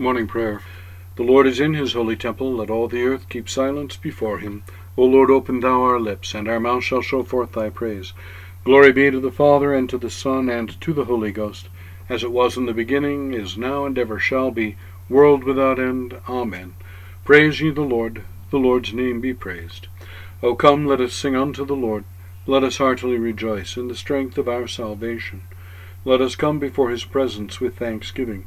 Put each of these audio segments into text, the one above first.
Morning Prayer. The Lord is in his holy temple. Let all the earth keep silence before him. O Lord, open thou our lips, and our mouth shall show forth thy praise. Glory be to the Father, and to the Son, and to the Holy Ghost, as it was in the beginning, is now, and ever shall be, world without end. Amen. Praise ye the Lord. The Lord's name be praised. O come, let us sing unto the Lord. Let us heartily rejoice in the strength of our salvation. Let us come before his presence with thanksgiving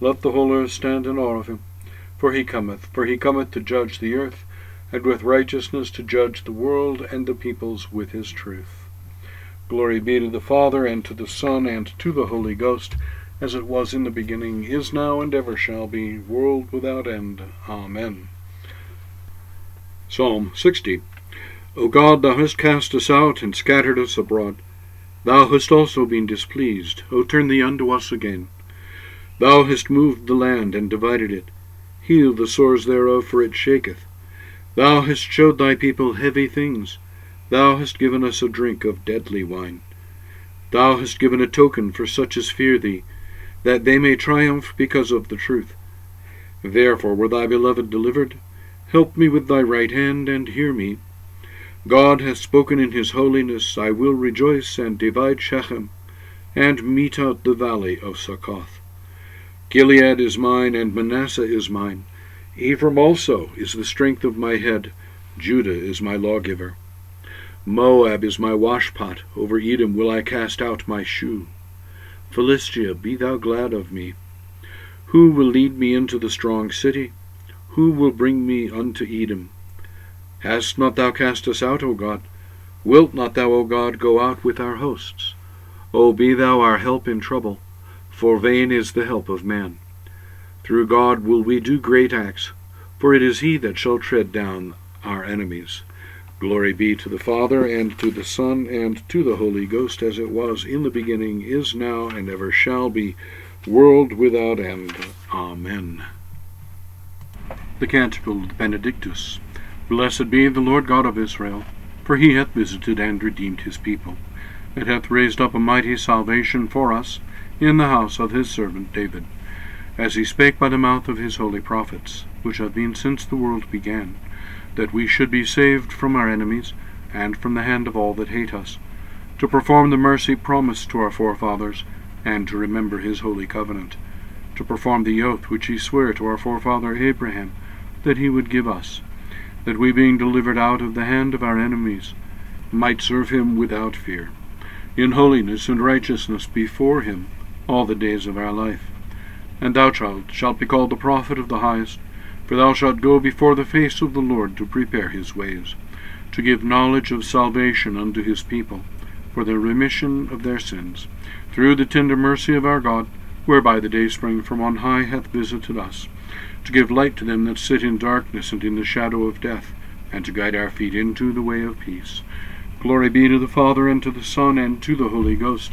Let the whole earth stand in awe of him. For he cometh, for he cometh to judge the earth, and with righteousness to judge the world and the peoples with his truth. Glory be to the Father, and to the Son, and to the Holy Ghost, as it was in the beginning, is now, and ever shall be, world without end. Amen. Psalm 60 O God, thou hast cast us out, and scattered us abroad. Thou hast also been displeased. O turn thee unto us again. Thou hast moved the land and divided it. Heal the sores thereof, for it shaketh. Thou hast showed thy people heavy things. Thou hast given us a drink of deadly wine. Thou hast given a token for such as fear thee, that they may triumph because of the truth. Therefore were thy beloved delivered. Help me with thy right hand, and hear me. God hath spoken in his holiness, I will rejoice and divide Shechem, and mete out the valley of Succoth. Gilead is mine, and Manasseh is mine. Ephraim also is the strength of my head. Judah is my lawgiver. Moab is my washpot. Over Edom will I cast out my shoe. Philistia, be thou glad of me. Who will lead me into the strong city? Who will bring me unto Edom? Hast not thou cast us out, O God? Wilt not thou, O God, go out with our hosts? O be thou our help in trouble for vain is the help of man. Through God will we do great acts, for it is he that shall tread down our enemies. Glory be to the Father, and to the Son, and to the Holy Ghost, as it was in the beginning, is now, and ever shall be, world without end. Amen. The Canticle of Benedictus. Blessed be the Lord God of Israel, for he hath visited and redeemed his people, and hath raised up a mighty salvation for us in the house of his servant David, as he spake by the mouth of his holy prophets, which have been since the world began, that we should be saved from our enemies, and from the hand of all that hate us, to perform the mercy promised to our forefathers, and to remember his holy covenant, to perform the oath which he sware to our forefather Abraham, that he would give us, that we being delivered out of the hand of our enemies, might serve him without fear, in holiness and righteousness before him, all the days of our life. And thou, child, shalt be called the prophet of the highest, for thou shalt go before the face of the Lord to prepare his ways, to give knowledge of salvation unto his people, for the remission of their sins, through the tender mercy of our God, whereby the dayspring from on high hath visited us, to give light to them that sit in darkness and in the shadow of death, and to guide our feet into the way of peace. Glory be to the Father, and to the Son, and to the Holy Ghost,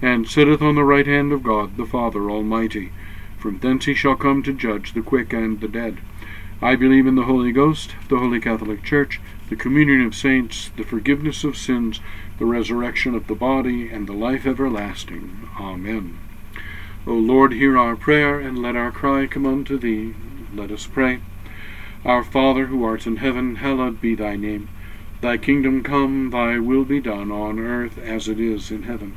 and sitteth on the right hand of God the Father Almighty. From thence he shall come to judge the quick and the dead. I believe in the Holy Ghost, the Holy Catholic Church, the communion of saints, the forgiveness of sins, the resurrection of the body, and the life everlasting. Amen. O Lord, hear our prayer, and let our cry come unto thee. Let us pray. Our Father, who art in heaven, hallowed be thy name. Thy kingdom come, thy will be done on earth as it is in heaven.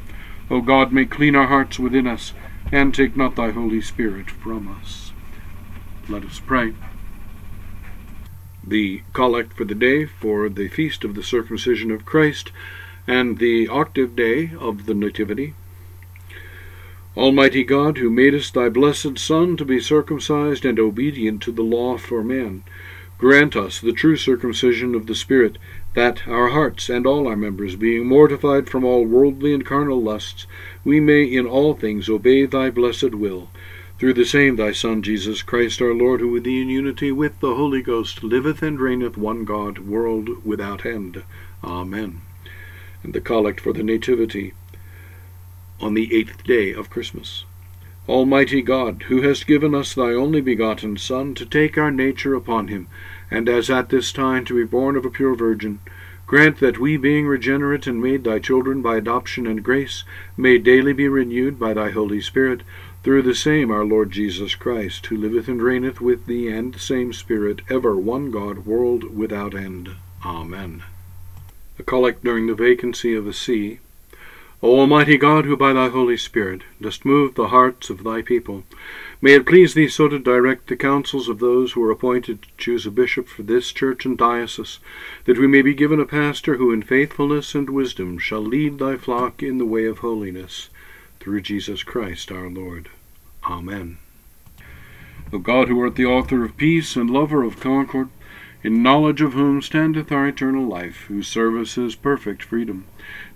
O God, may clean our hearts within us, and take not thy Holy Spirit from us. Let us pray. The collect for the day for the feast of the circumcision of Christ and the octave day of the Nativity. Almighty God, who madest thy blessed Son to be circumcised and obedient to the law for men, grant us the true circumcision of the Spirit, that our hearts and all our members, being mortified from all worldly and carnal lusts, we may in all things obey thy blessed will. Through the same thy Son, Jesus Christ our Lord, who with thee in unity with the Holy Ghost liveth and reigneth one God, world without end. Amen and the collect for the Nativity on the eighth day of Christmas. Almighty God, who hast given us thy only begotten Son, to take our nature upon him, and as at this time to be born of a pure virgin, grant that we, being regenerate and made thy children by adoption and grace, may daily be renewed by thy Holy Spirit, through the same our Lord Jesus Christ, who liveth and reigneth with thee and the same Spirit, ever one God, world without end. Amen a collect during the vacancy of a see. O Almighty God, who by thy Holy Spirit dost move the hearts of thy people, may it please thee so to direct the counsels of those who are appointed to choose a bishop for this church and diocese, that we may be given a pastor who in faithfulness and wisdom shall lead thy flock in the way of holiness, through Jesus Christ our Lord. Amen. O God, who art the author of peace and lover of concord, in knowledge of whom standeth our eternal life, whose service is perfect freedom.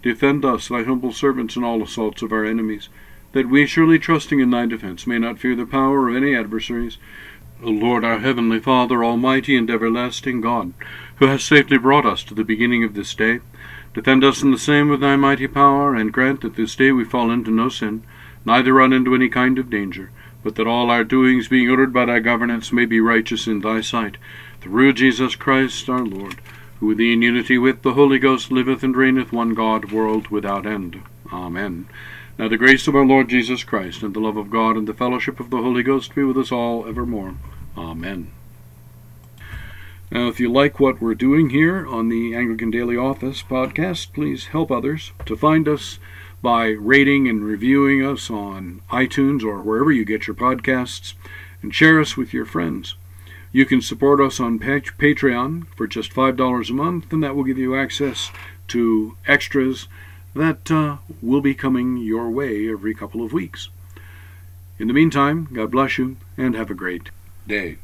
Defend us, thy humble servants, in all assaults of our enemies, that we, surely trusting in thy defence, may not fear the power of any adversaries. O Lord, our heavenly Father, almighty and everlasting God, who hast safely brought us to the beginning of this day, defend us in the same with thy mighty power, and grant that this day we fall into no sin, neither run into any kind of danger, but that all our doings, being ordered by thy governance, may be righteous in thy sight through Jesus Christ our Lord, who in unity with the Holy Ghost liveth and reigneth one God, world without end. Amen. Now the grace of our Lord Jesus Christ, and the love of God, and the fellowship of the Holy Ghost be with us all evermore. Amen. Now, if you like what we're doing here on the Anglican Daily Office podcast, please help others to find us by rating and reviewing us on iTunes or wherever you get your podcasts, and share us with your friends. You can support us on Patreon for just $5 a month, and that will give you access to extras that uh, will be coming your way every couple of weeks. In the meantime, God bless you and have a great day.